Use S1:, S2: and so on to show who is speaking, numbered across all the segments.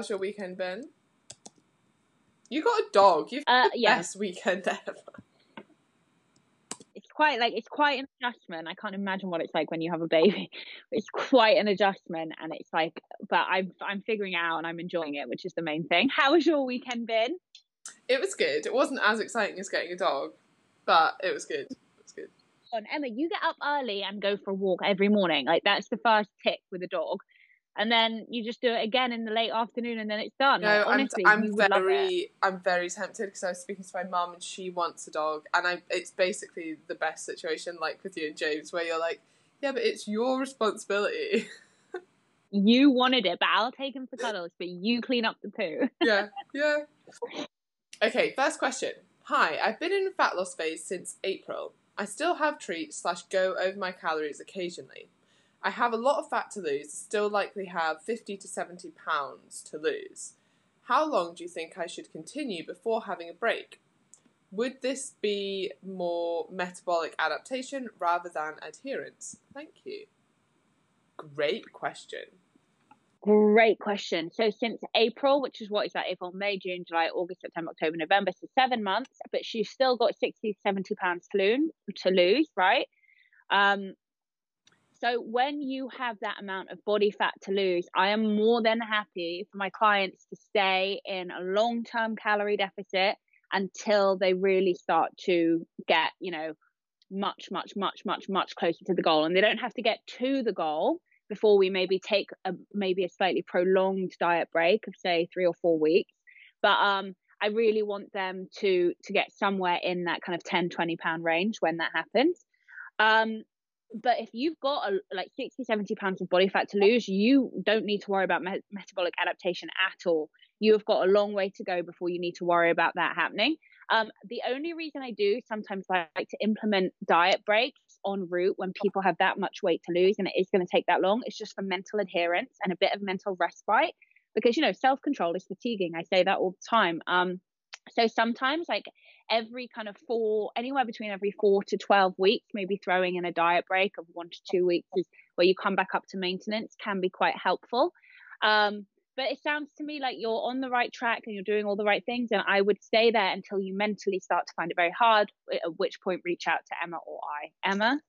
S1: How's your weekend been? You got a dog. You've
S2: Uh,
S1: got the
S2: yeah.
S1: best weekend ever.
S2: It's quite like it's quite an adjustment. I can't imagine what it's like when you have a baby. It's quite an adjustment, and it's like, but I'm I'm figuring out and I'm enjoying it, which is the main thing. How has your weekend been?
S1: It was good. It wasn't as exciting as getting a dog, but it was good. It was good.
S2: on Emma, you get up early and go for a walk every morning. Like that's the first tick with a dog. And then you just do it again in the late afternoon and then it's done.
S1: No,
S2: Like,
S1: I'm, I'm
S2: you would love it.
S1: very, I'm very tempted because I was speaking to my mum and she wants a dog, and I, it's basically the best situation, like with you and James, where you're like, yeah, but it's your responsibility.
S2: You wanted it, but I'll take him for cuddles, but you clean up the poo.
S1: yeah, yeah. Okay, first question. Hi, I've been in a fat loss phase since April. I still have treats slash go over my calories occasionally. I have a lot of fat to lose, still likely have 50 to 70 pounds to lose. How long do you think I should continue before having a break? Would this be more metabolic adaptation rather than adherence? Thank you. Great question.
S2: Great question. So since April, which is what is that? April, May, June, July, August, September, October, November. So seven months, but she's still got 60, 70 pounds to lose, to lose, right? Um, so when you have that amount of body fat to lose, I am more than happy for my clients to stay in a long-term calorie deficit until they really start to get, you know, much, much, much, much, much closer to the goal. And they don't have to get to the goal before we maybe take a maybe a slightly prolonged diet break of say three or four weeks. But um I really want them to to get somewhere in that kind of 10, 20 pound range when that happens. Um but if you've got a, like 60 70 pounds of body fat to lose you don't need to worry about me- metabolic adaptation at all. You have got a long way to go before you need to worry about that happening. Um, the only reason i do sometimes I like to implement diet breaks en route when people have that much weight to lose and it is going to take that long it's just for mental adherence and a bit of mental respite because you know self-control is fatiguing. I say that all the time. Um, so sometimes like every kind of four anywhere between every four to 12 weeks maybe throwing in a diet break of one to two weeks is where you come back up to maintenance can be quite helpful. Um, but it sounds to me like you're on the right track and you're doing all the right things. And i would stay there until you mentally start to find it very hard at which point reach out to emma or i. Emma?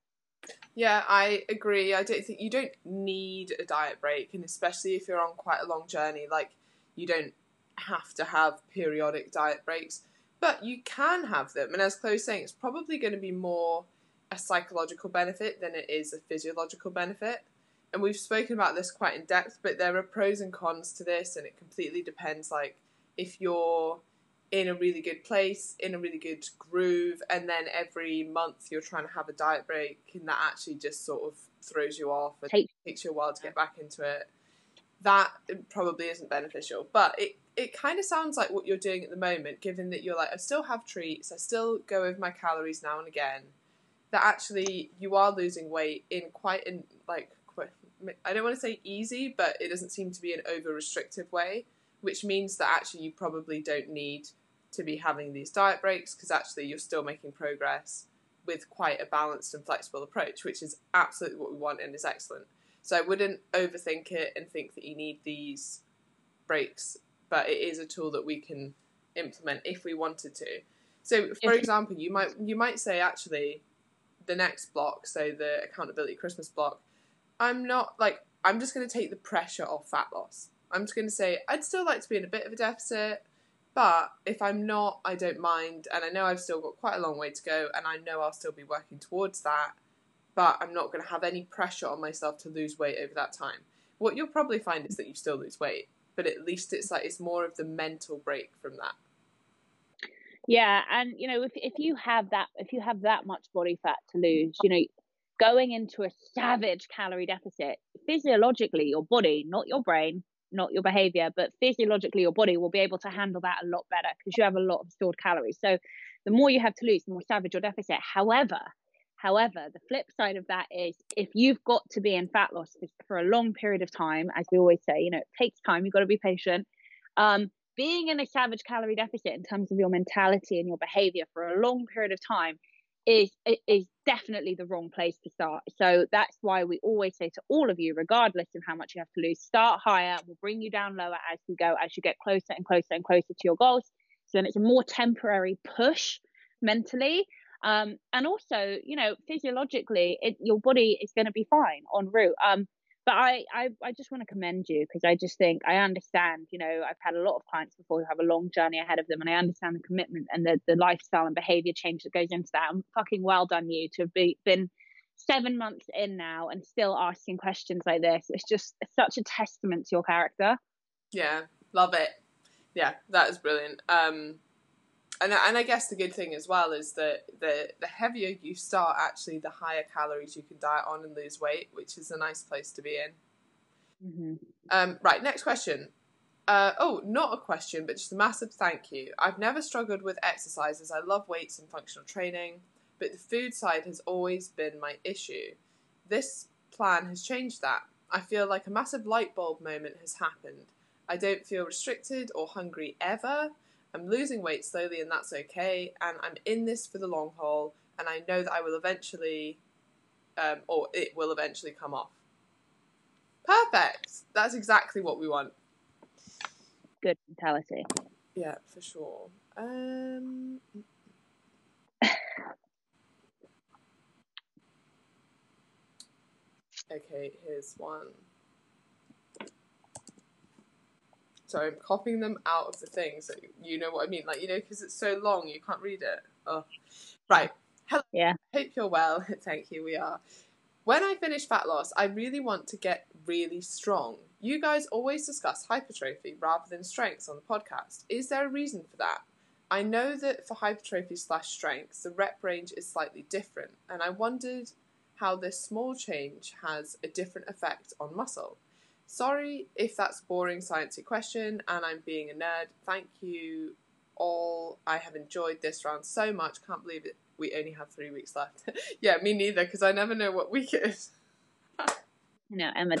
S1: Yeah, I agree. I don't think you don't need a diet break, and especially if you're on quite a long journey, like you don't have to have periodic diet breaks, but you can have them. And as Chloe's saying, it's probably going to be more a psychological benefit than it is a physiological benefit. And we've spoken about this quite in depth, but there are pros and cons to this, and it completely depends. Like if you're in a really good place, in a really good groove, and then every month you're trying to have a diet break, and that actually just sort of throws you off and takes you a while to get back into it. That probably isn't beneficial, but it it kind of sounds like what you're doing at the moment, given that you're like, I still have treats, I still go over my calories now and again. That actually you are losing weight in quite an like I don't want to say easy, but it doesn't seem to be an over restrictive way, which means that actually you probably don't need to be having these diet breaks because actually you're still making progress with quite a balanced and flexible approach, which is absolutely what we want and is excellent. So I wouldn't overthink it and think that you need these breaks, but it is a tool that we can implement if we wanted to. So, for
S2: If-
S1: example, you might you might say actually, the next block, so the accountability Christmas block, I'm not like I'm just going to take the pressure off fat loss. I'm just going to say I'd still like to be in a bit of a deficit, but if I'm not, I don't mind, and I know I've still got quite a long way to go, and I know I'll still be working towards that. But I'm not going to have any pressure on myself to lose weight over that time. What you'll probably find is that you still lose weight, but at least it's like it's more of the mental break from that.
S2: Yeah, and you know, if if you have that if you have that much body fat to lose, you know, going into a savage calorie deficit, physiologically your body, not your brain, not your behavior, but physiologically, your body will be able to handle that a lot better because you have a lot of stored calories. So the more you have to lose, the more savage your deficit. However, However, the flip side of that is if you've got to be in fat loss for a long period of time, as we always say, you know, it takes time, you've got to be patient. Um, being in a savage calorie deficit in terms of your mentality and your behavior for a long period of time is is definitely the wrong place to start. So that's why we always say to all of you, regardless of how much you have to lose, start higher. We'll bring you down lower as we go, as you get closer and closer and closer to your goals. So then it's a more temporary push mentally. Um, and also, you know, physiologically, it, your body is going to be fine en route. Um, but I, I, I just want to commend you because I just think I understand, you know, I've had a lot of clients before who have a long journey ahead of them and I understand the commitment and the, the lifestyle and behavior change that goes into that. I'm fucking well done you to have be, been seven months in now and still asking questions like this. It's just such a testament to your character.
S1: Yeah, love it. Yeah, that is brilliant. Um, and and I guess the good thing as well is that the the heavier you start, actually, the higher calories you can diet on and lose weight, which is a nice place to be in. Mm-hmm. Um, right, next question. Uh, oh, not a question, but just a massive thank you. I've never struggled with exercises. I love weights and functional training, but the food side has always been my issue. This plan has changed that. I feel like a massive light bulb moment has happened. I don't feel restricted or hungry ever. I'm losing weight slowly, and that's okay. And I'm in this for the long haul, and I know that I will eventually, um, or it will eventually come off. Perfect. That's exactly what we want.
S2: Good mentality.
S1: Yeah, for sure. Um... okay, here's one. Sorry, I'm copying them out of the thing, so you know what I mean. Like you know, because it's so long, you can't read it. Oh, right. Hello.
S2: Yeah.
S1: Hope you're well. Thank you. We are. When I finish fat loss, I really want to get really strong. You guys always discuss hypertrophy rather than strengths on the podcast. Is there a reason for that? I know that for hypertrophy slash strength, the rep range is slightly different, and I wondered how this small change has a different effect on muscle. Sorry if that's a boring sciencey question and I'm being a nerd. Thank you all. I have enjoyed this round so much. Can't believe it. We only have three weeks left. yeah, me neither, because I never know what week it is.
S2: no, Emma,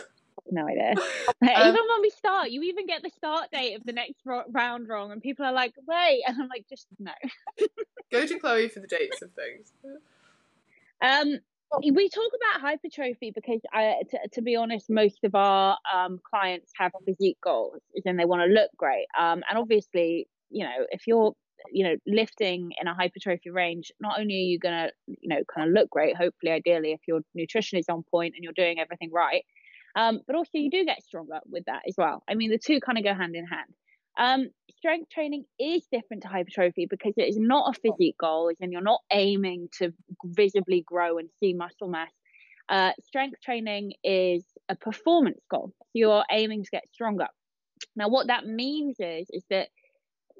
S2: no idea. Um, even when we start, you even get the start date of the next ro- round wrong, and people are like, "Wait," and I'm like, "Just no."
S1: Go to Chloe for the dates of things.
S2: Um, we talk about hypertrophy because, to be honest, most of our um, clients have physique goals, and they want to look great. Um, and obviously, you know, if you're you know lifting in a hypertrophy range not only are you going to you know kind of look great hopefully ideally if your nutrition is on point and you're doing everything right um, but also you do get stronger with that as well i mean the two kind of go hand in hand um, strength training is different to hypertrophy because it is not a physique goal, and you're not aiming to visibly grow and see muscle mass. Uh, strength training is a performance goal. So you're aiming to get stronger. Now, what that means is is that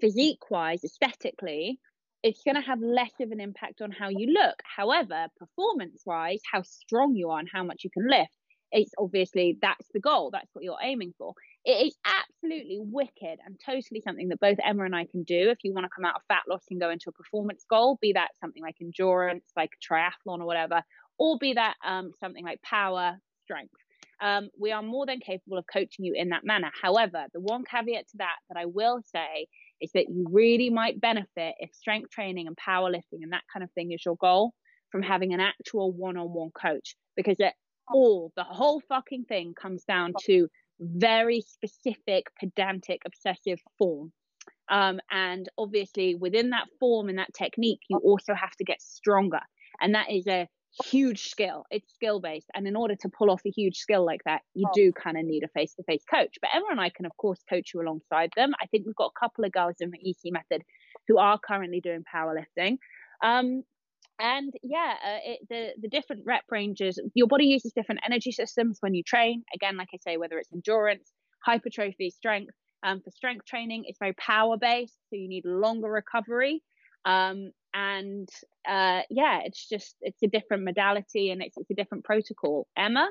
S2: physique wise, aesthetically, it's going to have less of an impact on how you look. However, performance wise, how strong you are and how much you can lift, it's obviously that's the goal. That's what you're aiming for it is absolutely wicked and totally something that both Emma and I can do if you want to come out of fat loss and go into a performance goal, be that something like endurance, like triathlon or whatever, or be that um, something like power, strength. Um, we are more than capable of coaching you in that manner. However, the one caveat to that that I will say is that you really might benefit if strength training and powerlifting and that kind of thing is your goal from having an actual one on one coach because it all, the whole fucking thing comes down to very specific, pedantic, obsessive form. Um, and obviously, within that form and that technique, you also have to get stronger. And that is a huge skill. It's skill based. And in order to pull off a huge skill like that, you do kind of need a face to face coach. But Emma and I can, of course, coach you alongside them. I think we've got a couple of girls in the EC method who are currently doing powerlifting. Um, and yeah, uh, it, the the different rep ranges, your body uses different energy systems when you train. Again, like I say, whether it's endurance, hypertrophy, strength. Um, for strength training, it's very power based, so you need longer recovery. Um, and uh, yeah, it's just it's a different modality and it's it's a different protocol. Emma,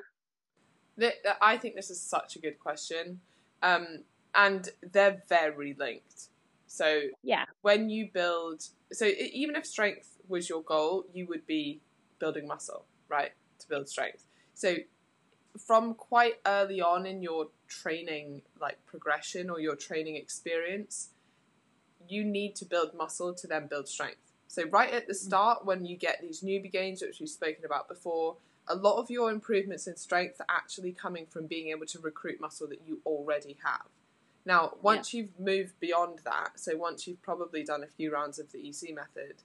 S1: I think this is such a good question. Um, and they're very linked. So
S2: yeah,
S1: when you build, so even if strength was your goal, you would be building muscle, right? To build strength. So from quite early on in your training like progression or your training experience, you need to build muscle to then build strength. So right at the mm. start, when you get these newbie gains, which we've spoken about before, a lot of your improvements in strength are actually coming from being able to recruit muscle that you already have. Now, once yeah. you've moved beyond that, so once you've probably done a few rounds of the EC method,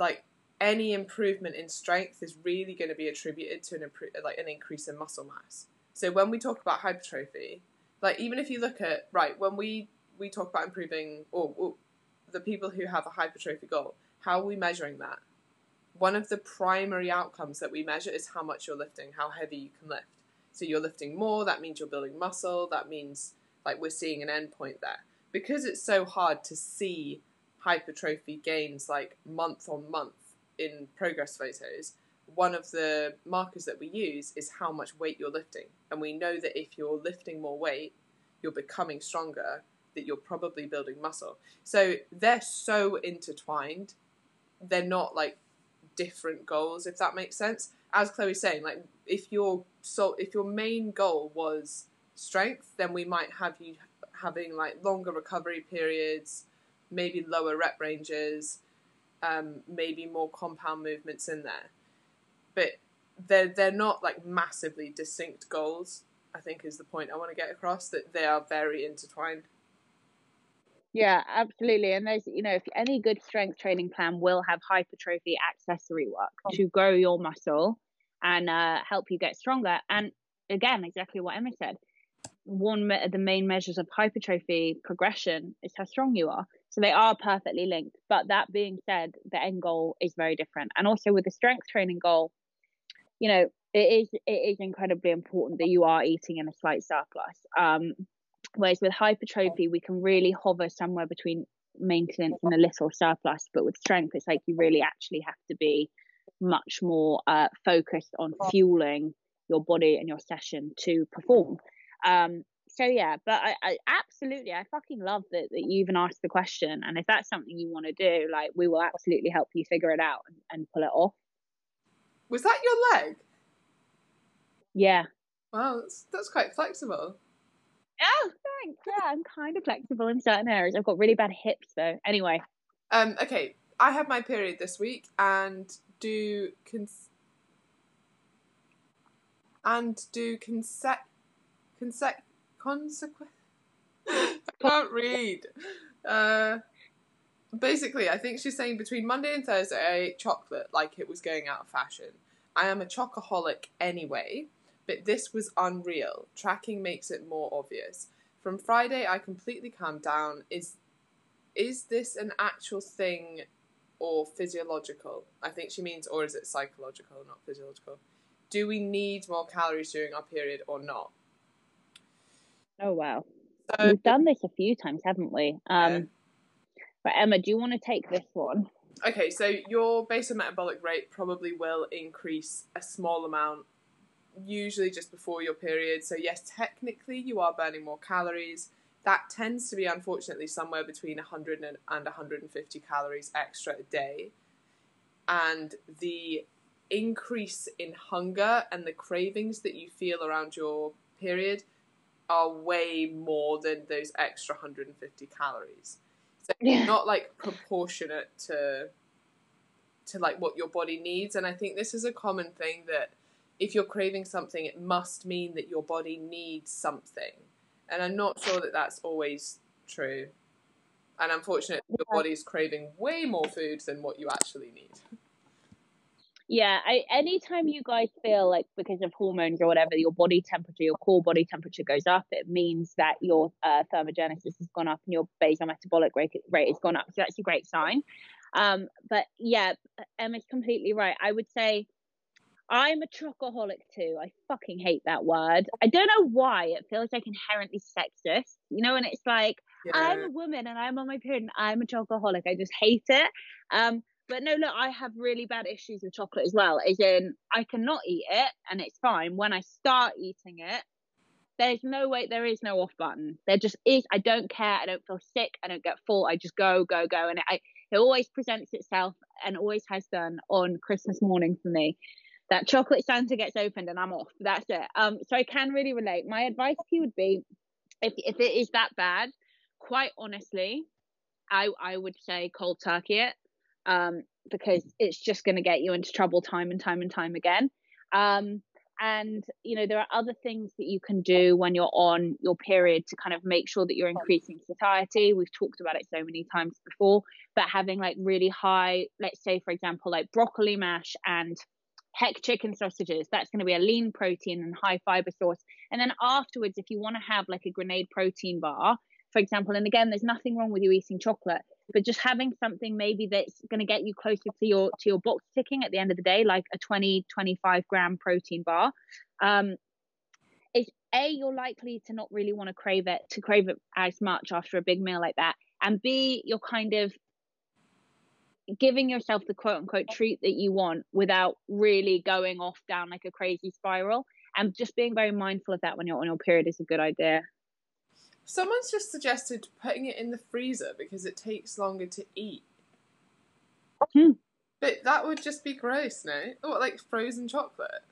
S1: like any improvement in strength is really going to be attributed to an impro- like an increase in muscle mass. So when we talk about hypertrophy, like even if you look at right when we we talk about improving or, or the people who have a hypertrophy goal, how are we measuring that? One of the primary outcomes that we measure is how much you're lifting, how heavy you can lift. So you're lifting more, that means you're building muscle, that means like we're seeing an endpoint there. Because it's so hard to see hypertrophy gains like month on month in progress photos, one of the markers that we use is how much weight you're lifting. And we know that if you're lifting more weight, you're becoming stronger, that you're probably building muscle. So they're so intertwined. They're not like different goals, if that makes sense. As Chloe's saying, like if your so if your main goal was strength, then we might have you having like longer recovery periods, maybe lower rep ranges, um, maybe more compound movements in there. But they're they're not like massively distinct goals. I think is the point I want to get across that they are very intertwined.
S2: Yeah, absolutely. And there's, you know, if any good strength training plan will have hypertrophy accessory work oh. to grow your muscle and uh, help you get stronger. And again, exactly what Emma said one of the main measures of hypertrophy progression is how strong you are. So they are perfectly linked. But that being said, the end goal is very different. And also with the strength training goal, you know, it is it is incredibly important that you are eating in a slight surplus. Um, whereas with hypertrophy, we can really hover somewhere between maintenance and a little surplus. But with strength, it's like you really actually have to be much more uh, focused on fueling your body and your session to perform. Um, so yeah, but I, I, absolutely, I fucking love that, that you even asked the question. And if that's something you want to do, like we will absolutely help you figure it out and, and pull it off.
S1: Was that your leg?
S2: Yeah.
S1: Wow, that's, that's quite flexible.
S2: Oh, thanks. Yeah, I'm kind of flexible in certain areas. I've got really bad hips though. Anyway.
S1: Um. Okay, I have my period this week and do cons- and do consec consec consequence. I can't read. Uh, basically, I think she's saying between Monday and Thursday, I ate chocolate like it was going out of fashion. I am a chocoholic anyway, but this was unreal. Tracking makes it more obvious. From Friday, I completely calmed down. Is is this an actual thing or physiological? I think she means, or is it psychological, not physiological? Do we need more calories during our period or not?
S2: Oh wow. So, We've done this a few times, haven't we? Um, yeah. But Emma, do you want to take this one?
S1: Okay, so your basal metabolic rate probably will increase a small amount, usually just before your period. So yes, technically you are burning more calories. That tends to be unfortunately somewhere between 100 and 150 calories extra a day. And the increase in hunger and the cravings that you feel around your period are way more than those extra 150 calories. So yeah. not like proportionate to to like what your body needs. And I think this is a common thing that if you're craving something, it must mean that your body needs something. And I'm not sure that that's always true. And unfortunately, yeah. your body's craving way more food than what you actually need.
S2: Yeah, I, anytime you guys feel like because of hormones or whatever, your body temperature, your core body temperature goes up, it means that your uh, thermogenesis has gone up and your basal metabolic rate, rate has gone up. So that's a great sign. Um, but yeah, Emma's completely right. I would say I'm a chocoholic too. I fucking hate that word. I don't know why. It feels like inherently sexist, you know, and it's like yeah. I'm a woman and I'm on my period and I'm a chocoholic. I just hate it. Um, but no, look, I have really bad issues with chocolate as well. As in, I cannot eat it and it's fine. When I start eating it, there's no way there is no off button. There just is. I don't care. I don't feel sick. I don't get full. I just go, go, go. And it, it always presents itself and always has done on Christmas morning for me. That chocolate Santa gets opened and I'm off. That's it. Um, so I can really relate. My advice to you would be if if it is that bad, quite honestly, I I would say cold turkey it. Um, because it's just going to get you into trouble time and time and time again. Um, and you know there are other things that you can do when you're on your period to kind of make sure that you're increasing satiety we've talked about it so many times before but having like really high let's say for example like broccoli mash and heck chicken sausages that's going to be a lean protein and high fiber source and then afterwards if you want to have like a grenade protein bar for example and again there's nothing wrong with you eating chocolate but just having something maybe that's going to get you closer to your to your box ticking at the end of the day like a 20 25 gram protein bar um is a you're likely to not really want to crave it to crave it as much after a big meal like that and b you're kind of giving yourself the quote unquote treat that you want without really going off down like a crazy spiral and just being very mindful of that when you're on your period is a good idea
S1: Someone's just suggested putting it in the freezer because it takes longer to eat.
S2: Hmm.
S1: But that would just be gross, no? What, like frozen chocolate?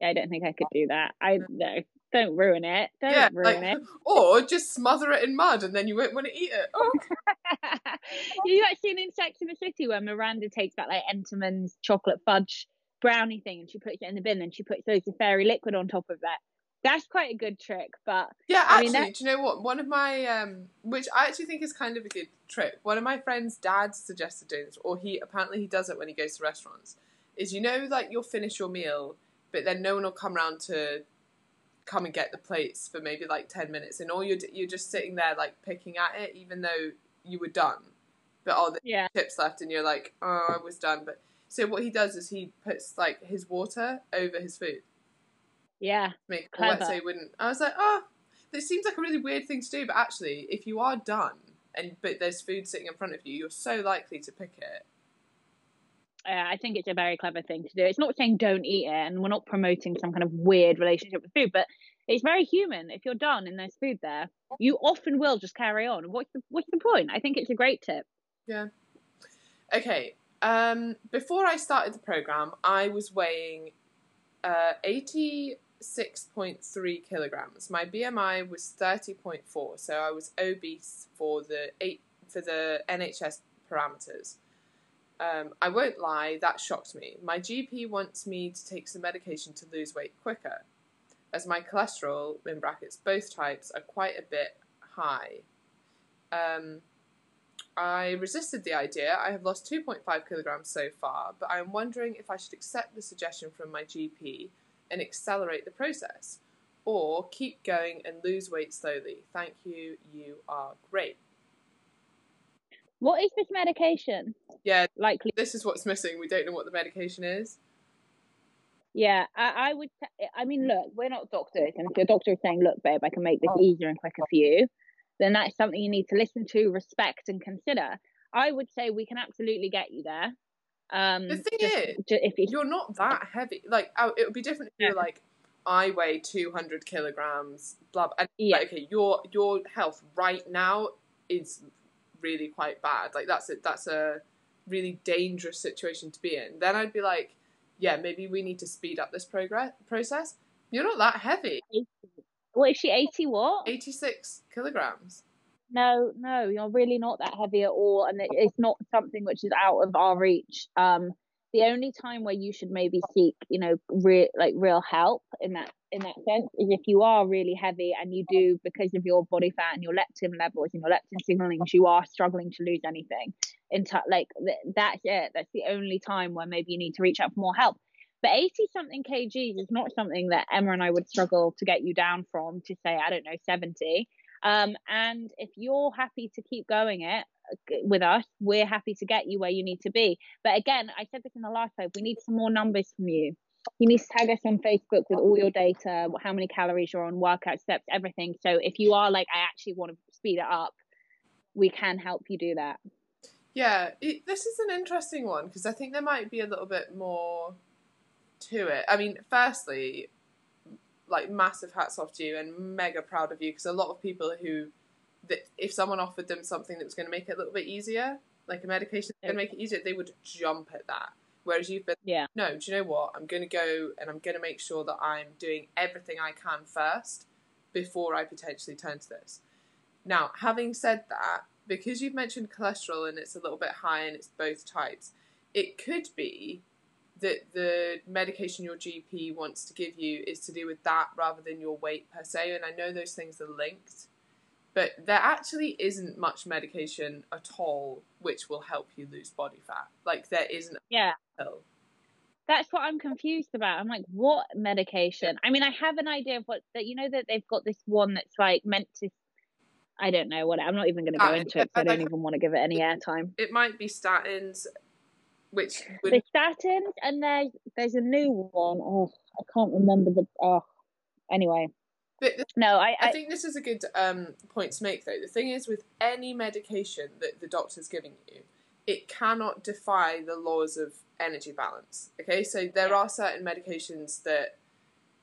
S2: Yeah, I don't think I could do that. I no, don't ruin it. Don't
S1: yeah,
S2: ruin
S1: like,
S2: it.
S1: Or just smother it in mud and then you won't want to eat it. Oh.
S2: you actually in Sex in the City where Miranda takes that like Entenmann's chocolate fudge brownie thing and she puts it in the bin and she puts loads of fairy liquid on top of that. That's quite a good trick, but
S1: Yeah,
S2: I
S1: actually,
S2: mean, that-
S1: do you know what? One of my, um, which I actually think is kind of a good trick. One of my friends' dad suggested doing this, or he apparently he does it when he goes to restaurants. Is you know, like you'll finish your meal, but then no one will come around to come and get the plates for maybe like ten minutes, and all you're you're just sitting there like picking at it, even though you were done, but all the
S2: yeah,
S1: chips left, and you're like, oh, I was done. But so what he does is he puts like his water over his food
S2: yeah,
S1: make say wouldn't I was like, oh, this seems like a really weird thing to do, but actually, if you are done and but there's food sitting in front of you, you're so likely to pick it.
S2: uh, I think it's a very clever thing to do. It's not saying don't eat it, and we're not promoting some kind of weird relationship with food, but it's very human. If you're done and there's food there, you often will just carry on. What's the what's the point? I think it's a great tip. Yeah.
S1: Okay. Um, before I started the program, I was weighing uh, 86.3 kilograms. My BMI was 30.4, so I was obese for the eight for the NHS parameters. Um, I won't lie, that shocked me. My GP wants me to take some medication to lose weight quicker, as my cholesterol, in brackets, both types, are quite a bit high. Um, I resisted the idea. I have lost 2.5 kilograms so far, but I am wondering if I should accept the suggestion from my GP and accelerate the process, or keep going and lose weight slowly. Thank you. You are great.
S2: What is this medication?
S1: Yeah,
S2: Likely,
S1: this is what's missing. We don't know what the medication is.
S2: yeah. I, I would. T- I mean, look, we're not doctors, and if your doctor is saying, "Look, babe, I can make this oh. easier and quicker for you," then that's something you need to listen to, respect, and consider. I would say we can absolutely get you there. Um,
S1: The thing
S2: just-
S1: is,
S2: ju- if you
S1: You're not that heavy. Like, oh, it would be different if you were
S2: Yeah.
S1: like, I weigh 200 kilograms, blah, blah. And,
S2: Yeah.
S1: like, okay, your your health right now is really quite bad. Like, that's a, that's a really dangerous situation to be in. Then I'd be like, yeah, maybe we need to speed up this progress process. You're not that heavy.
S2: what is she? Eighty what?
S1: 86 kilograms.
S2: No, no, you're really not that heavy at all, and it, it's not something which is out of our reach. Um, the only time where you should maybe seek, you know, real like real help in that in that sense is if you are really heavy and you do because of your body fat and your leptin levels and your leptin signalings, you are struggling to lose anything. In t- like th- that's it. That's the only time where maybe you need to reach out for more help. But 80 something kgs is not something that Emma and I would struggle to get you down from to say, I don't know, 70. Um, and if you're happy to keep going it uh, with us, we're happy to get you where you need to be. But again, I said this in the last live, we need some more numbers from you. You need to tag us on Facebook with all your data, how many calories you're on, workout steps, everything. So if you are like, I actually want to speed it up, we can help you do that.
S1: Yeah, it, this is an interesting one because I think there might be a little bit more to it. I mean, firstly, like massive hats off to you and mega proud of you because a lot of people who that if someone offered them something that was going to make it a little bit easier, like a medication going to make it easier, they would jump at that. Whereas you've been,
S2: Yeah.
S1: no, do you know what? I'm going to go and I'm going to make sure that I'm doing everything I can first before I potentially turn to this. Now, having said that, because you've mentioned cholesterol and it's a little bit high and it's both types, it could be that the medication your GP wants to give you is to do with that rather than your weight per se. And I know those things are linked, but there actually isn't much medication at all which will help you lose body fat. Like there isn't
S2: Yeah. That's what I'm confused about. I'm like, what medication? I mean, I have an idea of what that you know that they've got this one that's like meant to. I don't know what. I'm not even going to go into it. I- don't even want to give it any airtime.
S1: It might be statins, which would
S2: There's statins, and there's there's a new one. Oh, I can't remember the. Oh, anyway, no, I,
S1: I
S2: I
S1: think this is a good um, point to make, though. The thing is, with any medication that the doctor's giving you, it cannot defy the laws of energy balance. Okay, so there are certain medications that,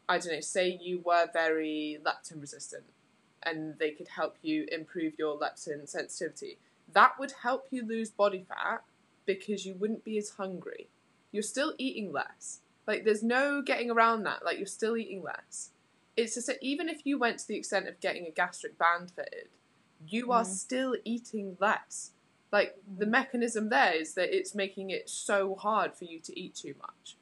S1: I don't know, say you were very leptin resistant and they could help you improve your leptin sensitivity. That would help you lose body fat because you wouldn't be as hungry. You're still eating less. Like, there's no getting around that. Like, you're still eating less it's just that even if you went to the extent of getting a gastric band fitted, you are
S2: Mhm.
S1: still eating less. Like the mechanism there is that it's making it so hard for you to eat too much.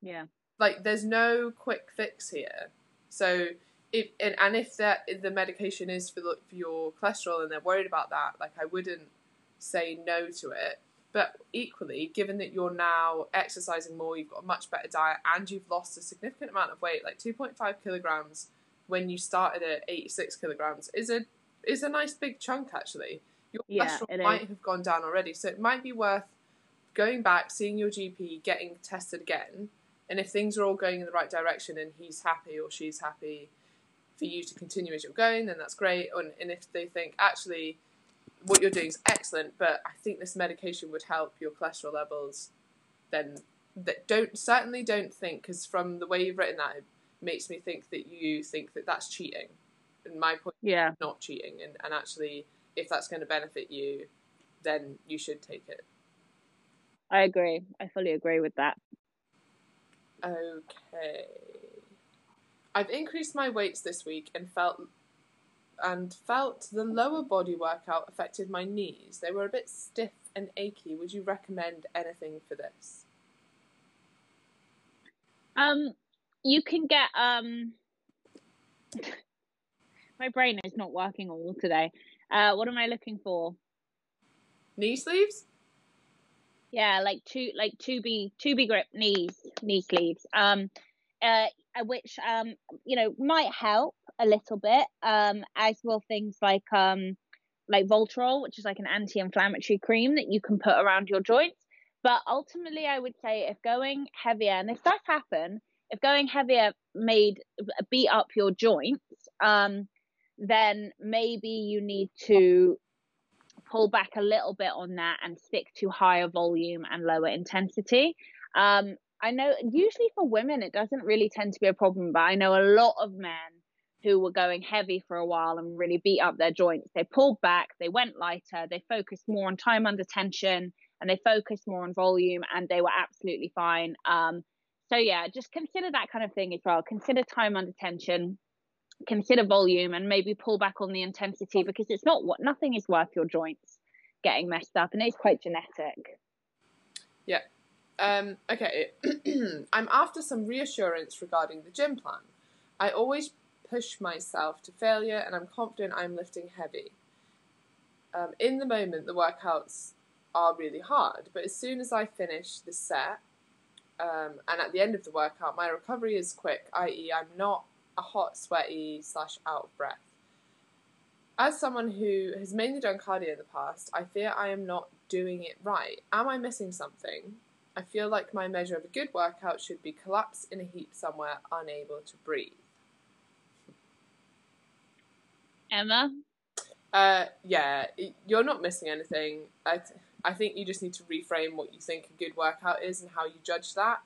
S2: yeah,
S1: Like there's no quick fix here. So if and, and if that if the medication is for, the- for your cholesterol and they're worried about that, like I wouldn't say no to it. But equally, given that you're now exercising more, you've got a much better diet, and you've lost a significant amount of weight, like 2.5 kilograms when you started at 86 kilograms, is a is a nice big chunk actually. Your
S2: Yeah,
S1: cholesterol might
S2: is.
S1: have gone down already, so it might be worth going back, seeing your GP, getting tested again, and if things are all going in the right direction and he's happy or she's happy for you to continue as you're going, then that's great. And, and if they think actually what you're doing is excellent, but I think this medication would help your cholesterol levels, then that don't certainly don't think because from the way you've written that, it makes me think that you think that that's cheating. And my point
S2: yeah.
S1: is not cheating, and, and actually, if that's going to benefit you, then you should take it.
S2: I agree. I fully agree with that.
S1: Okay. I've increased my weights this week and felt and felt the lower body workout affected my knees. They were a bit stiff and achy. Would you recommend anything for this?
S2: Um, you can get um. My brain is not working all today. Uh, what am I looking for?
S1: Knee sleeves?
S2: Yeah, like two, like two B, Tubigrip knees, knee sleeves. Um, uh, which um, you know, might help a little bit. Um, as will things like um, like Voltarol, which is like an anti-inflammatory cream that you can put around your joints. But ultimately, I would say if going heavier, and this does happen, if going heavier made beat up your joints, um, then maybe you need to pull back a little bit on that and stick to higher volume and lower intensity. Um, I know usually for women it doesn't really tend to be a problem, but I know a lot of men who were going heavy for a while and really beat up their joints. They pulled back, they went lighter, they focused more on time under tension, and they focused more on volume, and they were absolutely fine. Um, so yeah, just consider that kind of thing as well. Consider time under tension, consider volume, and maybe pull back on the intensity because it's not what nothing is worth your joints getting messed up, and it's quite genetic.
S1: Yeah. Um, okay. I'm after some reassurance regarding the gym plan. I always push myself to failure and I'm confident I'm lifting heavy. Um, in the moment, the workouts are really hard, but as soon as I finish the set um, and at the end of the workout, my recovery is quick, i.e., I'm not a hot, sweaty, slash out of breath. As someone who has mainly done cardio in the past, I fear I am not doing it right. Am I missing something? I feel like my measure of a good workout should be collapse in a heap somewhere, unable to breathe.
S2: Emma,
S1: Uh, yeah, you're not missing anything. I, th- I think you just need to reframe what you think a good workout is and how you judge that.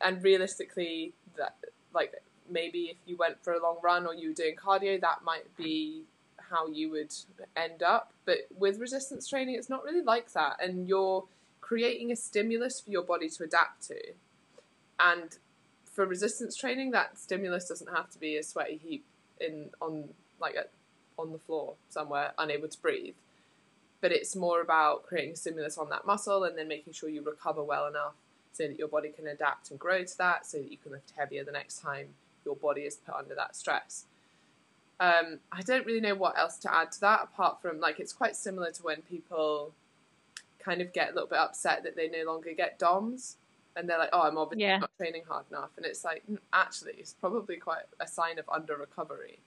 S1: And realistically, that like maybe if you went for a long run or you were doing cardio, that might be how you would end up. But with resistance training, it's not really like that. And you're creating a stimulus for your body to adapt to. And for resistance training, that stimulus doesn't have to be a sweaty heap in on like a, on the floor somewhere, unable to breathe. But it's more about creating stimulus on that muscle and then making sure you recover well enough so that your body can adapt and grow to that, so that you can lift heavier the next time your body is put under that stress. Um, I don't really know what else to add to that apart from like it's quite similar to when people kind of get a little bit upset that they no longer get DOMs and they're like, oh, I'm obviously yeah. not training hard enough. And it's like, actually, it's probably quite a sign of under recovery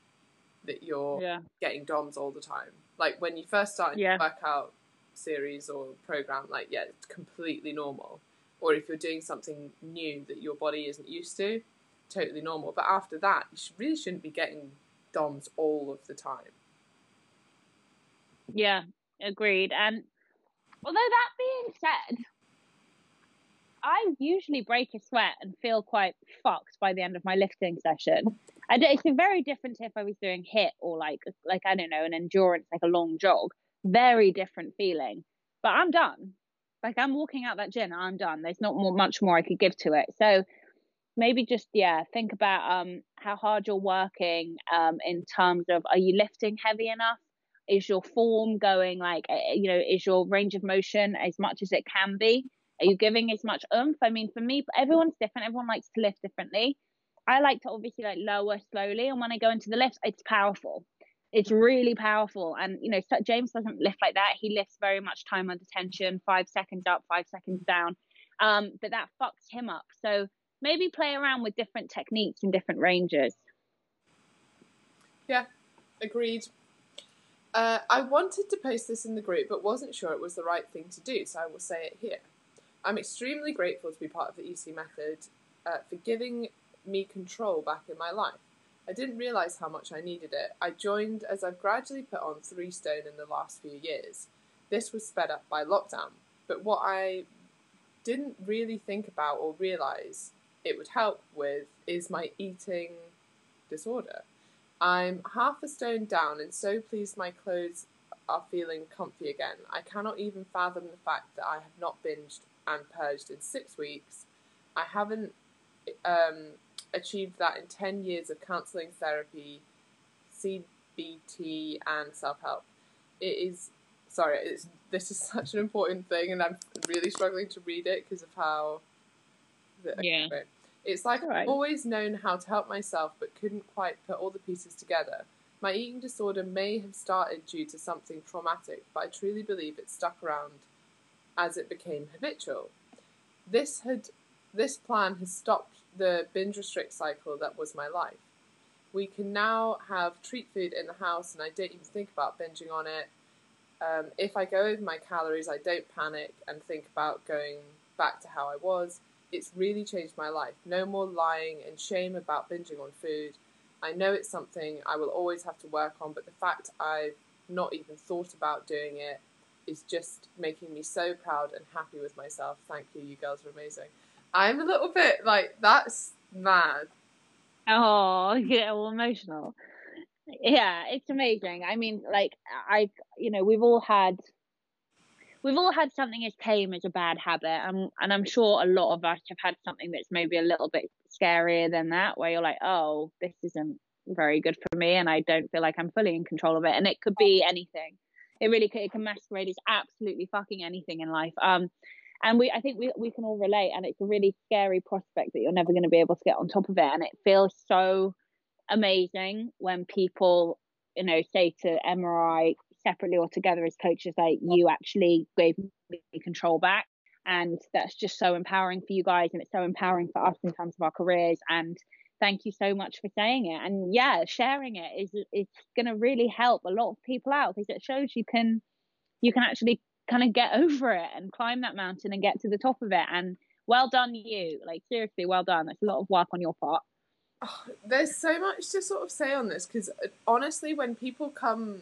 S1: that you're yeah. getting DOMs all the time. Like when you first start yeah. workout series or program, like, yeah, it's completely normal. Or if you're doing something new that your body isn't used to, totally normal. But after that, you really shouldn't be getting DOMs all of the time.
S2: Yeah, agreed. And although that being said, I usually break a sweat and feel quite fucked by the end of my lifting session. And it's very different if I was doing HIIT or like like I don't know an endurance like a long jog. Very different feeling. But I'm done. Like I'm walking out that gym, I'm done. There's not more, much more I could give to it. So maybe just yeah think about um how hard you're working um in terms of are you lifting heavy enough is your form going like eh, you know is your range of motion as much as it can be are you giving as much oomph i mean for me everyone's different everyone likes to lift differently i like to obviously like lower slowly and when i go into the lift it's powerful it's really powerful and you know james doesn't lift like that he lifts very much time under tension five seconds up five seconds down um but that fucks him up so maybe play around with different techniques and different ranges.
S1: Yeah, agreed. Uh, I wanted to post this in the group, but wasn't sure it was the right thing to do, so I will say it here. I'm extremely grateful to be part of the EC method uh, for giving me control back in my life. I didn't realise how much I needed it. I joined as I've gradually put on three stone in the last few years. This was sped up by lockdown, but what I didn't really think about or realise it would help with is my eating disorder. I'm half a stone down and so pleased my clothes are feeling comfy again. I cannot even fathom the fact that I have not binged and purged in six weeks. I haven't um, achieved that in 10 years of counselling, therapy, CBT, and self help. It is, sorry, it's, this is such an important thing, and I'm really struggling to read it because of how.
S2: The, yeah.
S1: It's like right. I've always known how to help myself but couldn't quite put all the pieces together. My eating disorder may have started due to something traumatic, but I truly believe it stuck around as it became habitual. This had this plan has stopped the binge restrict cycle that was my life. We can now have treat food in the house, and I don't even think about binging on it. Um, if I go over my calories, I don't panic and think about going back to how I was it's really changed my life. No more lying and shame about binging on food. I know it's something I will always have to work on, but the fact I've not even thought about doing it is just making me so proud and happy with myself. Thank you, you girls are amazing. I'm a little bit like, that's mad.
S2: Oh, yeah, well, emotional. Yeah, it's amazing. I mean, like, I, you know, we've all had we've all had something as tame as a bad habit, and and I'm sure a lot of us have had something that's maybe a little bit scarier than that, where you're like, oh, this isn't very good for me, and I don't feel like I'm fully in control of it, and it could be anything. It really could, it can masquerade as absolutely fucking anything in life. Um, and we I think we we can all relate, and it's a really scary prospect that you're never going to be able to get on top of it, and it feels so amazing when people you know say to Emma or I separately or together as coaches like you actually gave me control back and that's just so empowering for you guys and it's so empowering for us in terms of our careers and thank you so much for saying it. And yeah sharing it is it's going to really help a lot of people out because it shows you can you can actually kind of get over it and climb that mountain and get to the top of it and well done you like seriously well done that's a lot of work on your part
S1: oh, there's so much to sort of say on this because uh, honestly when people come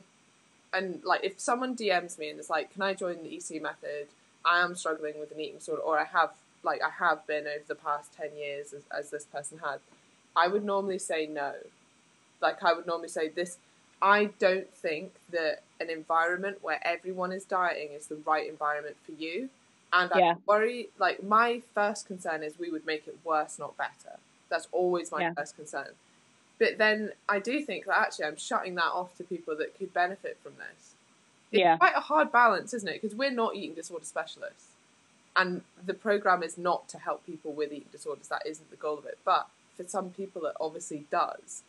S1: and like if someone DMs me and is like, "Can I join the EC method? I am struggling with an eating disorder, or I have like I have been over the past ten years as, as this person had." I would normally say no. Like I would normally say this. I don't think that an environment where everyone is dieting is the right environment for you. And I
S2: Yeah.
S1: worry, like, my first concern is we would make it worse, not better. That's always my
S2: Yeah.
S1: first concern. But then I do think that actually I'm shutting that off to people that could benefit from this. It's
S2: Yeah.
S1: quite a hard balance, isn't it? Because we're not eating disorder specialists. And the program is not to help people with eating disorders. That isn't the goal of it. But for some people, it obviously does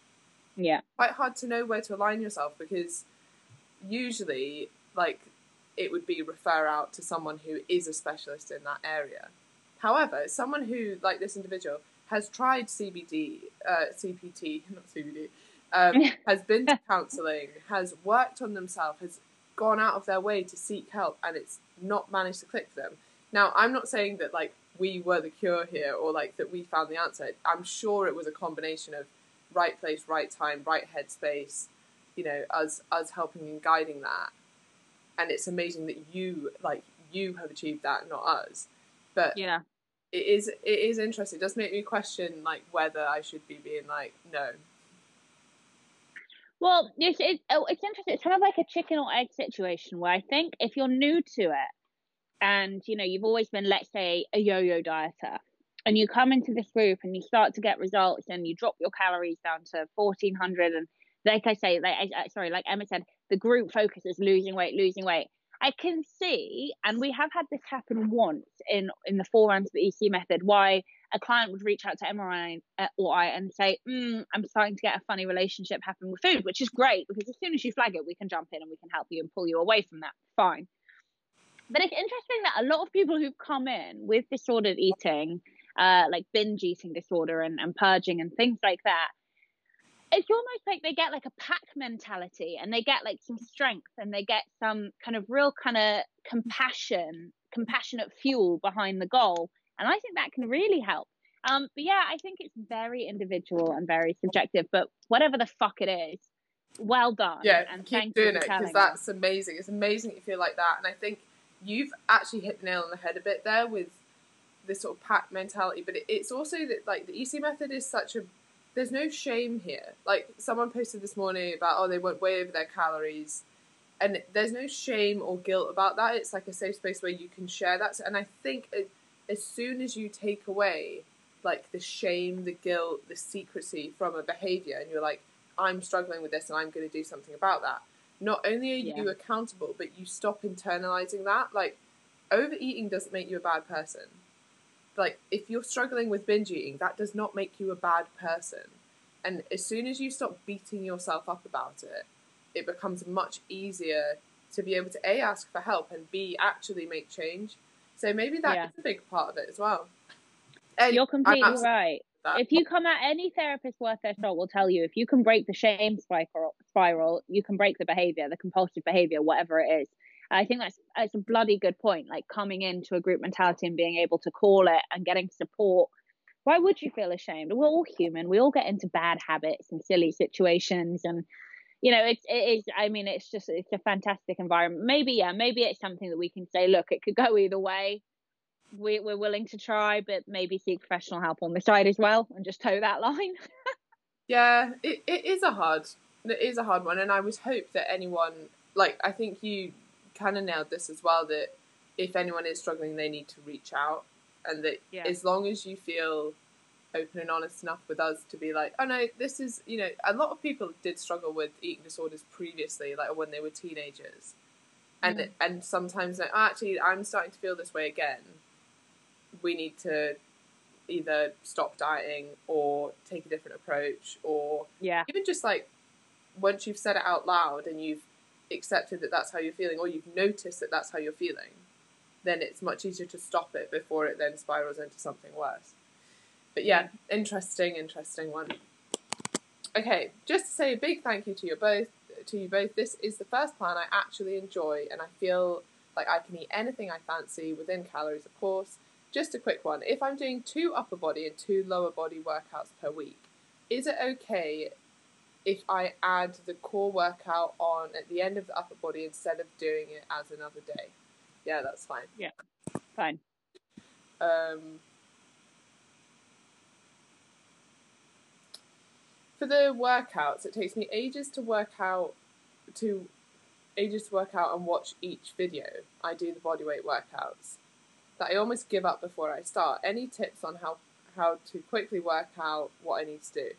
S2: Yeah.
S1: quite hard to know where to align yourself because usually like it would be refer out to someone who is a specialist in that area. However someone who like this individual has tried cbd uh, cbt not cbd um, has been to counselling has worked on themselves has gone out of their way to seek help and it's not managed to click for them. Now i'm not saying that like we were the cure here or like that we found the answer. I'm sure it was a combination of right place, right time, right headspace, you know, us us helping and guiding that. And it's amazing that you like you have achieved that, not us. But
S2: Yeah.
S1: it is it is interesting. It does make me question like whether I should be being like, no.
S2: Well, it's, it's, oh, it's interesting. It's kind of like a chicken or egg situation where I think if you're new to it and, you know, you've always been, let's say, a yo-yo dieter and you come into this group and you start to get results and you drop your calories down to 1400 and like I say, like, sorry, like Emma said, the group focus is losing weight, losing weight. I can see, and we have had this happen once in in the foreruns of the EC method, why a client would reach out to Emma or I, uh, or I and say, mm, I'm starting to get a funny relationship happen with food, which is great because as soon as you flag it, we can jump in and we can help you and pull you away from that. Fine. But it's interesting that a lot of people who've come in with disordered eating, uh, like binge eating disorder and, and purging and things like that, it's almost like they get like a pack mentality and they get like some strength and they get some kind of real kind of compassion, compassionate fuel behind the goal. And I think that can really help. Um, but yeah, I think it's very individual and very subjective. But whatever the fuck it is, well done.
S1: Yeah,
S2: and
S1: keep
S2: thank
S1: doing
S2: you
S1: it
S2: for telling
S1: because that's amazing. It's amazing that you feel like that, and I think you've actually hit the nail on the head a bit there with this sort of pack mentality. But it, it's also that like the EC method is such a there's no shame here. Like someone posted this morning about oh they went way over their calories, and there's no shame or guilt about that. It's like a safe space where you can share that. And I think as, as soon as you take away like the shame, the guilt, the secrecy from a behavior, and you're like I'm struggling with this and I'm going to do something about that. Not only are you
S2: Yeah.
S1: accountable, but you stop internalizing that. Like, overeating doesn't make you a bad person. Like, if you're struggling with binge eating, that does not make you a bad person. And as soon as you stop beating yourself up about it, it becomes much easier to be able to A, ask for help, and B, actually make change. So maybe that is
S2: Yeah.
S1: a big part of it as well. And
S2: You're completely right. If you come at any therapist worth their salt will tell you if you can break the shame spiral, spiral, you can break the behavior, the compulsive behavior, whatever it is. I think that's that's a bloody good point. Like coming into a group mentality and being able to call it and getting support. Why would you feel ashamed? We're all human. We all get into bad habits and silly situations, and you know it's it is. I mean, it's just it's a fantastic environment. Maybe yeah, maybe it's something that we can say. Look, it could go either way we, we're willing to try, but maybe seek professional help on the side as well and just toe that line.
S1: Yeah, it, it is a hard it is a hard one, and I would hope that anyone like I think you kind of nailed this as well that if anyone is struggling, they need to reach out, and that
S2: Yeah.
S1: as long as you feel open and honest enough with us to be like, oh no, this is you know a lot of people did struggle with eating disorders previously, like when they were teenagers, and
S2: Mm.
S1: and sometimes like, "Oh, actually I'm starting to feel this way again. We need to either stop dieting or take a different approach or
S2: Yeah.
S1: even just like once you've said it out loud and you've accepted that that's how you're feeling or you've noticed that that's how you're feeling then it's much easier to stop it before it then spirals into something worse. But yeah interesting interesting one. Okay just to say a big thank you to you both to you both. This is the first plan i actually enjoy and i feel like i can eat anything i fancy within calories of course. Just a quick one. If i'm doing two upper body and two lower body workouts per week is it okay if I add the core workout on at the end of the upper body instead of doing it as another day. Yeah, that's fine.
S2: Yeah, fine.
S1: Um, for the workouts, it takes me ages to work out to ages to work out and watch each video. I do the bodyweight workouts that I almost give up before I start. Any tips on how how to quickly work out what I need to do?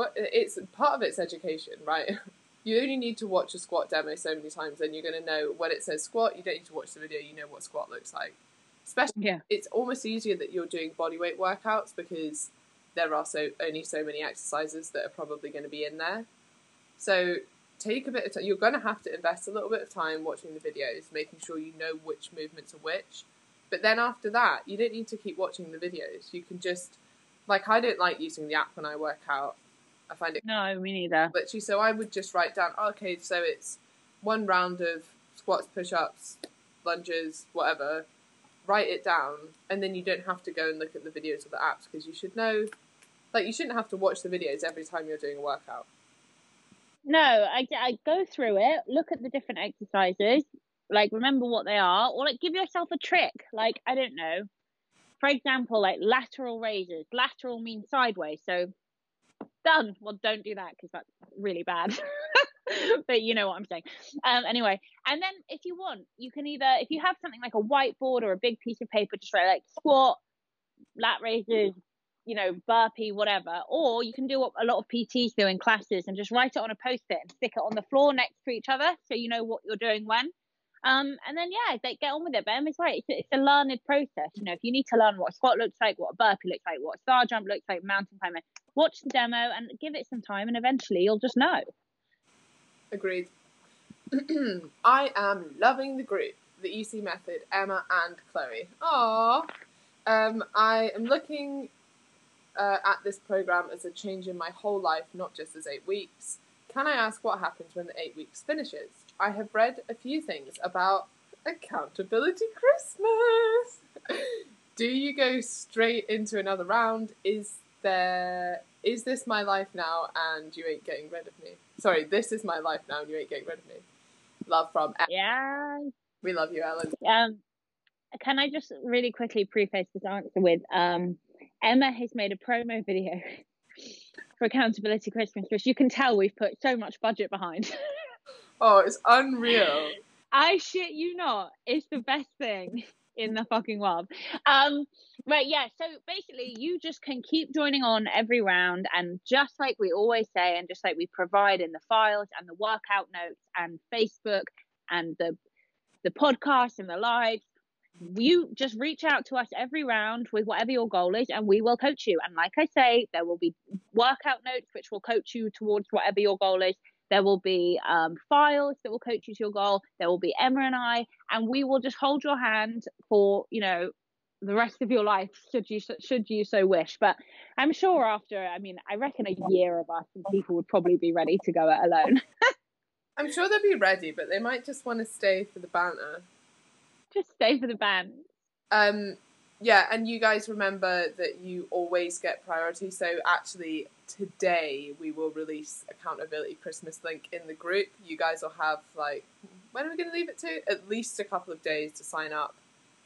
S1: But it's part of it's education, right? You only need to watch a squat demo so many times, and you're going to know when it says squat. You don't need to watch the video; you know what squat looks like. Especially,
S2: Yeah.
S1: it's almost easier that you're doing bodyweight workouts because there are so only so many exercises that are probably going to be in there. So take a bit of time. You're going to have to invest a little bit of time watching the videos, making sure you know which movements are which. But then after that, you don't need to keep watching the videos. You can just, like, I don't like using the app when I work out. I find it
S2: No, me neither.
S1: glitchy. So I would just write down, okay, so it's one round of squats, push ups, lunges, whatever. Write it down, and then you don't have to go and look at the videos of the apps because you should know. Like, you shouldn't have to watch the videos every time you're doing a workout.
S2: No, I, I go through it, look at the different exercises, like remember what they are, or like give yourself a trick. Like, I don't know. For example, like lateral raises. Lateral means sideways. So done. Well, don't do that because that's really bad. but you know what I'm saying. Um, anyway, and then if you want, you can either, if you have something like a whiteboard or a big piece of paper, just write like squat, lat raises, you know, burpee, whatever. Or you can do what a lot of PTs do in classes and just write it on a post it and stick it on the floor next to each other so you know what you're doing when. Um, and then yeah, get on with it. But Emma's right; it's, it's a learned process. You know, if you need to learn what a squat looks like, what a burpee looks like, what a star jump looks like, mountain climbing, watch the demo and give it some time, and eventually you'll just know.
S1: Agreed. I am loving the group, the EC method, Emma and Chloe. Aww. Um, I am looking uh, at this program as a change in my whole life, not just as eight weeks. Can I ask what happens when the eight weeks finishes? I have read a few things about accountability Christmas. Do you go straight into another round? Is there is this my life now and you ain't getting rid of me? Sorry, this is my life now and you ain't getting rid of me. Love from Ellen.
S2: Yeah.
S1: We love you, Ellen.
S2: Um, can I just really quickly preface this answer with um, Emma has made a promo video for Accountability Christmas, which you can tell we've put so much budget behind.
S1: Oh, it's unreal.
S2: I shit you not. It's the best thing in the fucking world. Um, but yeah, so basically you just can keep joining on every round and just like we always say and just like we provide in the files and the workout notes and Facebook and the the podcast and the lives, you just reach out to us every round with whatever your goal is and we will coach you. And like I say, there will be workout notes which will coach you towards whatever your goal is. There will be um, files that will coach you to your goal. There will be Emma and I, and we will just hold your hand for you know the rest of your life, should you should you so wish. But I'm sure after, I mean, I reckon a year of us, and people would probably be ready to go it alone.
S1: I'm sure they'll be ready, but they might just want to stay for the banter.
S2: just stay for the band.
S1: Um, yeah, and you guys remember that you always get priority. So actually, today we will release accountability Christmas link in the group. You guys will have like when are we going to leave it to? At least a couple of days to sign up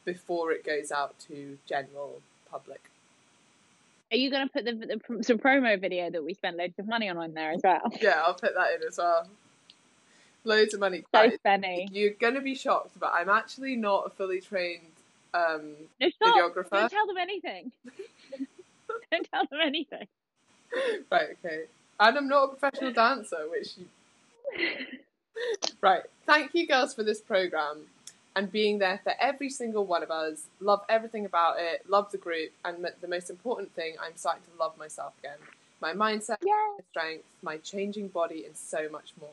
S1: before it goes out to general public.
S2: Are you going to put the, the, the promo video that we spent loads of money on in there as well?
S1: Yeah, I'll put that in as well. Loads of money.
S2: So funny.
S1: You're gonna be shocked, but I'm actually not a fully trained um,
S2: No, stop.
S1: videographer.
S2: Don't tell them anything. Don't tell them anything.
S1: right, okay. And I'm not a professional dancer, which you... Right. Thank you girls for this program and being there for every single one of us. Love everything about it. Love the group, and the most important thing, I'm starting to love myself again. My mindset,
S2: Yeah.
S1: my strength, my changing body, and so much more.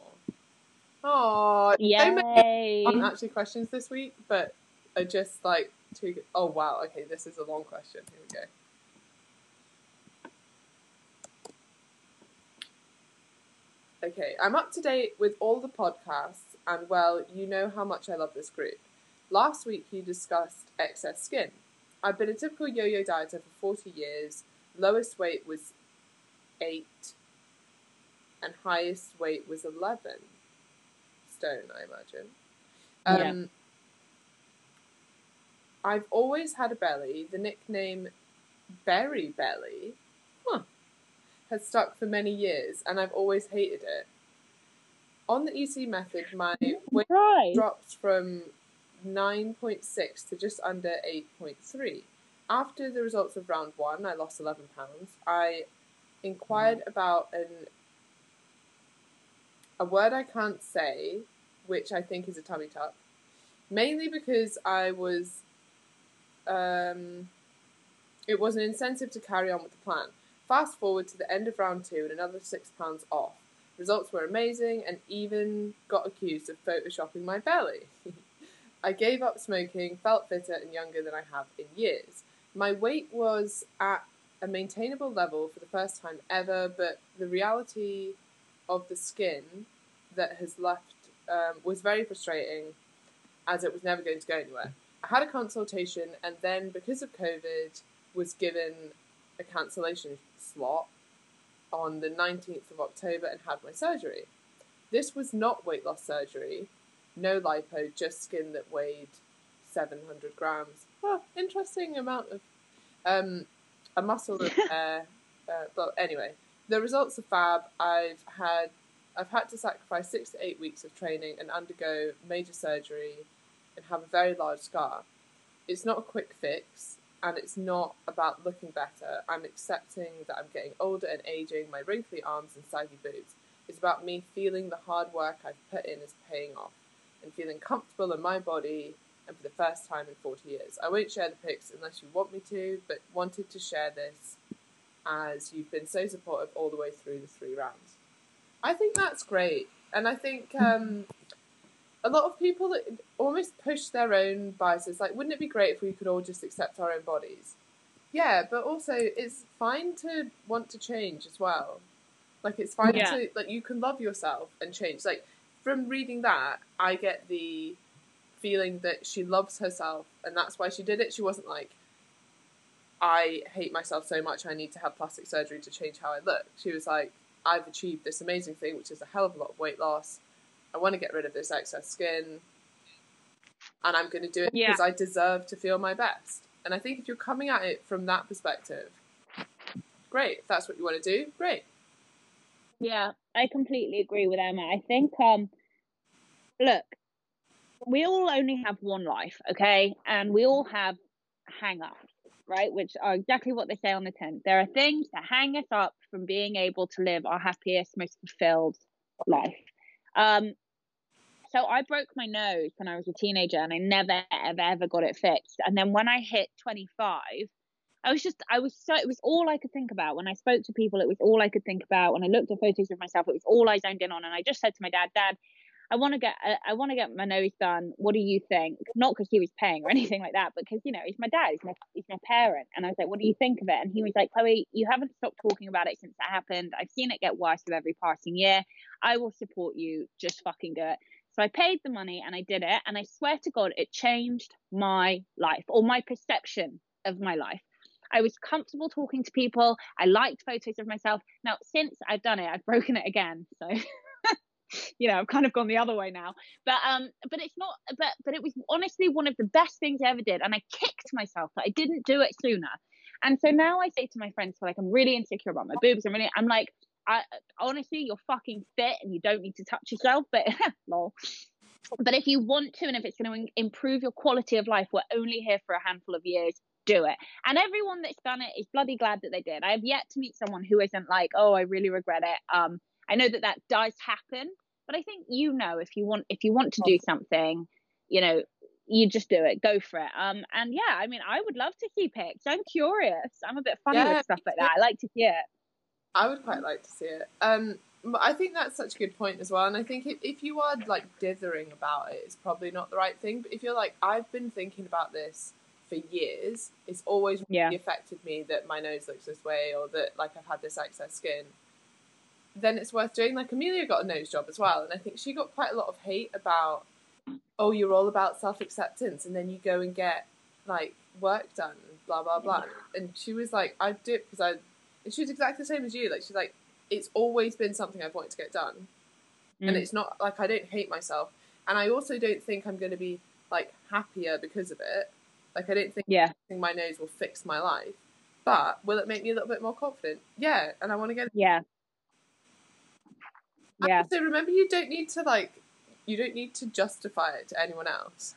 S1: Oh, so many
S2: Yay.
S1: aren't actually questions this week, but are just like two. Oh wow, okay, this is a long question. Here we go. Okay, I'm up to date with all the podcasts, and well, you know how much I love this group. Last week you discussed excess skin. I've been a typical yo yo dieter for 40 years. Lowest weight was 8, and highest weight was 11 stone, I imagine. Um, I've always had a belly, the nickname Berry Belly. Huh. has stuck for many years, and I've always hated it. On the EC method, my weight
S2: Right.
S1: dropped from 9.6 to just under 8.3. After the results of round one, I lost 11 pounds. I inquired mm-hmm. about an a word I can't say, which I think is a tummy tuck, mainly because I was. Um, it was an incentive to carry on with the plan. Fast forward to the end of round two and another six pounds off. Results were amazing and even got accused of photoshopping my belly. I gave up smoking, felt fitter and younger than I have in years. My weight was at a maintainable level for the first time ever, but the reality of the skin that has left um, was very frustrating as it was never going to go anywhere. I had a consultation and then, because of COVID, was given a cancellation slot on the 19th of October and had my surgery. This was not weight loss surgery, no lipo, just skin that weighed 700 grams. Well, interesting amount of um, a muscle repair. uh, but anyway, the results are fab. I've had I've had to sacrifice six to eight weeks of training and undergo major surgery and have a very large scar. It's not a quick fix and it's not about looking better. I'm accepting that I'm getting older and aging, my wrinkly arms and saggy boobs. It's about me feeling the hard work I've put in is paying off and feeling comfortable in my body and for the first time in 40 years. I won't share the pics unless you want me to, but wanted to share this as you've been so supportive all the way through the three rounds. I think that's great. And I think um, a lot of people that almost push their own biases. Like, wouldn't it be great if we could all just accept our own bodies? Yeah, but also it's fine to want to change as well. Like, it's fine
S2: Yeah.
S1: to like you can love yourself and change. Like from reading that, I get the feeling that she loves herself and that's why she did it. She wasn't like, I hate myself so much I need to have plastic surgery to change how I look. She was like, I've achieved this amazing thing, which is a hell of a lot of weight loss. I want to get rid of this excess skin. And I'm going to do it
S2: Yeah.
S1: because I deserve to feel my best. And I think if you're coming at it from that perspective, great. If that's what you want to do, great.
S2: Yeah, I completely agree with Emma. I think, um, look, we all only have one life, okay? And we all have hang ups, right? Which are exactly what they say on the tent. There are things that hang us up from being able to live our happiest, most fulfilled life. Um, so I broke my nose when I was a teenager and I never, ever, ever got it fixed. And then when I hit 25, I was just, I was so, it was all I could think about. When I spoke to people, it was all I could think about. When I looked at photos of myself, it was all I zoned in on. And I just said to my dad, Dad, I want to get, uh, I, I want to get my nose done. What do you think? Not because he was paying or anything like that, but because you know he's my dad, he's my, he's my parent. And I was like, what do you think of it? And he was like, Chloe, you haven't stopped talking about it since that happened. I've seen it get worse with every passing year. I will support you. Just fucking do it. So I paid the money and I did it. And I swear to God, it changed my life or my perception of my life. I was comfortable talking to people. I liked photos of myself. Now, since I've done it, I've broken it again. So, you know, I've kind of gone the other way now. But um, but it's not. But but it was honestly one of the best things I ever did, and I kicked myself that I didn't do it sooner. And so now I say to my friends, like, I'm really insecure about my boobs. I'm really, I'm like, I honestly, you're fucking fit, and you don't need to touch yourself. But lol. But if you want to, and if it's going to improve your quality of life, we're only here for a handful of years. Do it. And everyone that's done it is bloody glad that they did. I have yet to meet someone who isn't like, oh, I really regret it. Um, I know that that does happen, but I think you know if you want if you want to do something, you know, you just do it. Go for it. Um, and yeah, I mean, I would love to see pics. I'm curious. I'm a bit funny
S1: Yeah,
S2: with stuff like that. I like to see it.
S1: I would quite like to see it. Um, but I think that's such a good point as well. And I think if, if you are like dithering about it, it's probably not the right thing. But if you're like, I've been thinking about this for years, it's always
S2: Yeah.
S1: really affected me that my nose looks this way or that like I've had this excess skin. Then it's worth doing. Like Amelia got a nose job as well, and I think she got quite a lot of hate about, oh, you're all about self acceptance, and then you go and get like work done, blah blah blah. And she was like, I do it because I and she was exactly the same as you. Like she's like, it's always been something I've wanted to get done, and
S2: Mm.
S1: it's not like I don't hate myself, and I also don't think I'm going to be like happier because of it. Like I don't think
S2: Yeah.
S1: my nose will fix my life. But will it make me a little bit more confident? Yeah, and I want to get.
S2: Yeah. Yeah.
S1: So remember, you don't need to like, you don't need to justify it to anyone else.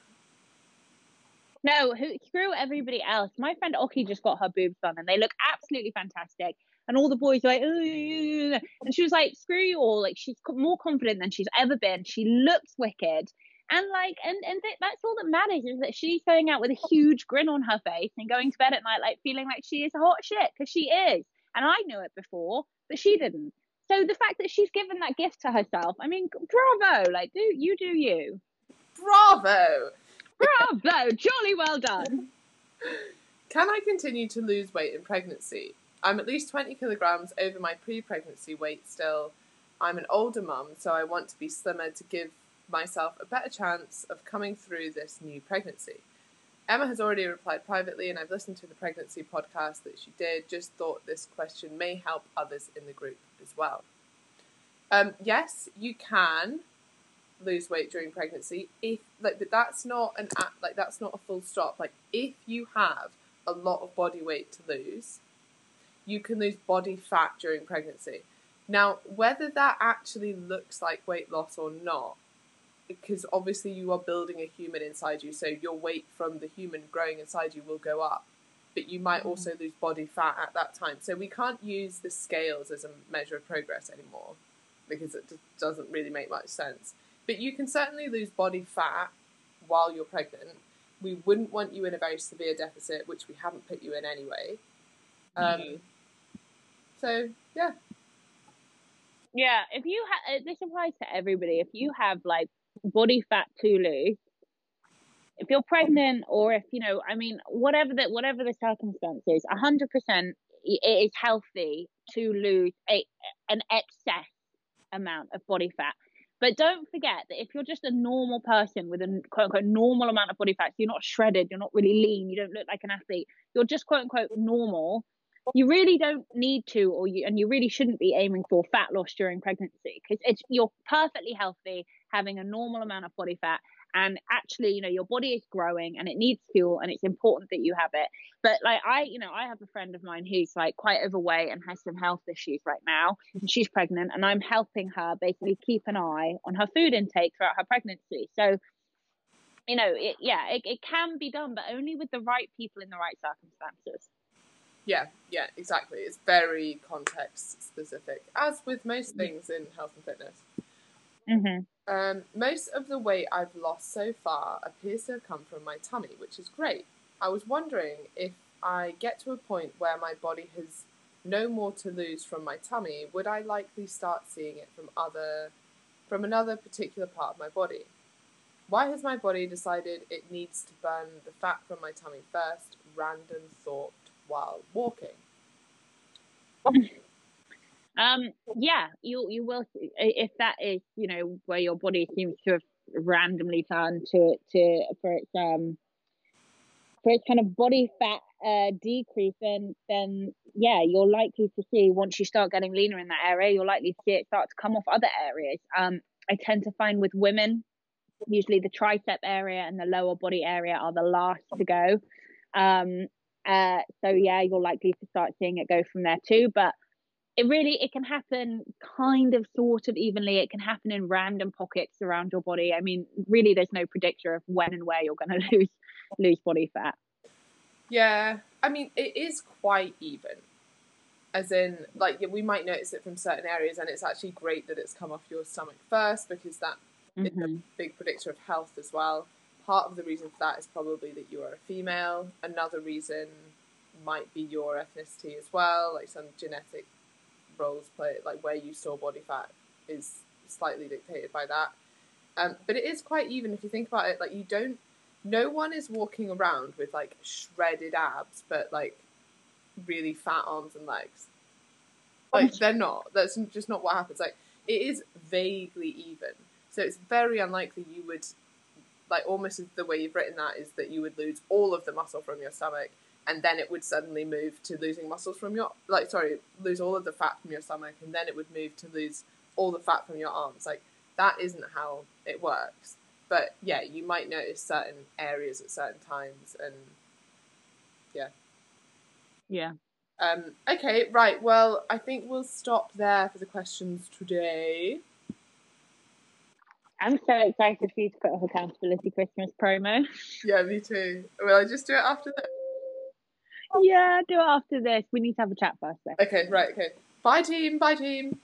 S2: No, who, screw everybody else. My friend Oki just got her boobs done, and they look absolutely fantastic. And all the boys are like, Ugh. and she was like, screw you all. Like she's more confident than she's ever been. She looks wicked, and like, and and th- that's all that matters is that she's going out with a huge grin on her face and going to bed at night like feeling like she is a hot shit because she is. And I knew it before, but she didn't. So the fact that she's given that gift to herself, I mean, bravo! Like, do you do you?
S1: Bravo!
S2: Bravo! Jolly well done.
S1: Can I continue to lose weight in pregnancy? I'm at least 20 kilograms over my pre pregnancy weight still. I'm an older mum, so I want to be slimmer to give myself a better chance of coming through this new pregnancy. Emma has already replied privately, and I've listened to the pregnancy podcast that she did. Just thought this question may help others in the group as well. Um, yes, you can lose weight during pregnancy if like but that's not an like that's not a full stop. Like if you have a lot of body weight to lose you can lose body fat during pregnancy. Now whether that actually looks like weight loss or not because obviously you are building a human inside you so your weight from the human growing inside you will go up but you might mm-hmm. also lose body fat at that time. So we can't use the scales as a measure of progress anymore because it doesn't really make much sense but you can certainly lose body fat while you're pregnant. We wouldn't want you in a very severe deficit, which we haven't put you in anyway. Um, mm. So, yeah.
S2: Yeah, if you have, this applies to everybody. If you have like body fat too loose, if you're pregnant or if you know, I mean, whatever the whatever the circumstances, a hundred percent, it is healthy to lose a an excess amount of body fat. But don't forget that if you're just a normal person with a quote unquote normal amount of body fat, you're not shredded, you're not really lean, you don't look like an athlete, you're just quote unquote normal. You really don't need to, or you, and you really shouldn't be aiming for fat loss during pregnancy because it's you're perfectly healthy having a normal amount of body fat and actually you know your body is growing and it needs fuel and it's important that you have it. But like i you know i have a friend of mine who's like quite overweight and has some health issues right now. And she's pregnant and i'm helping her basically keep an eye on her food intake throughout her pregnancy. So you know it, yeah it, it can be done but only with the right people in the right circumstances.
S1: Yeah yeah exactly. It's very context specific as with most things in health and fitness.
S2: Mm-hmm.
S1: Um, most of the weight I've lost so far appears to have come from my tummy, which is great. I was wondering if I get to a point where my body has no more to lose from my tummy, would I likely start seeing it from other from another particular part of my body? Why has my body decided it needs to burn the fat from my tummy first? Random thought while walking.
S2: Um, yeah, you you will if that is you know where your body seems to have randomly turned to to for its um for its kind of body fat uh, decrease, then then yeah, you're likely to see once you start getting leaner in that area, you're likely to see it start to come off other areas. Um, I tend to find with women, usually the tricep area and the lower body area are the last to go. Um, uh, so yeah, you're likely to start seeing it go from there too. But it really it can happen kind of sort of evenly. It can happen in random pockets around your body. I mean really there's no predictor of when and where you're going to lose lose body fat.
S1: Yeah i mean it is quite even. As in like we might notice it from certain areas and it's actually great that it's come off your stomach first because that mm-hmm. is a mm-hmm. big predictor of health as well. Part of the reason for that is probably that you are a female. Another reason might be your ethnicity as well like some genetic roles play, like where you store body fat, is slightly dictated by that. Um, but it is quite even if you think about it. Like you don't, no one is walking around with like shredded abs, but like really fat arms and legs. Like they're not. That's just not what happens. Like it is vaguely even, so it's very unlikely you would, like almost the way you've written that is that you would lose all of the muscle from your stomach and then it would suddenly move to losing muscles from your like sorry lose all of the fat from your stomach and then it would move to lose all the fat from your arms like that isn't how it works but yeah you might notice certain areas at certain times and yeah
S2: yeah
S1: Um, okay, right. Well, I think we'll stop there for the questions today.
S2: I'm so excited for you to put up accountability Christmas promo.
S1: Yeah, me too. Will I just do it after that?
S2: Yeah, do it after this. We need to have a chat first though.
S1: Okay, right, okay. Bye team, bye team.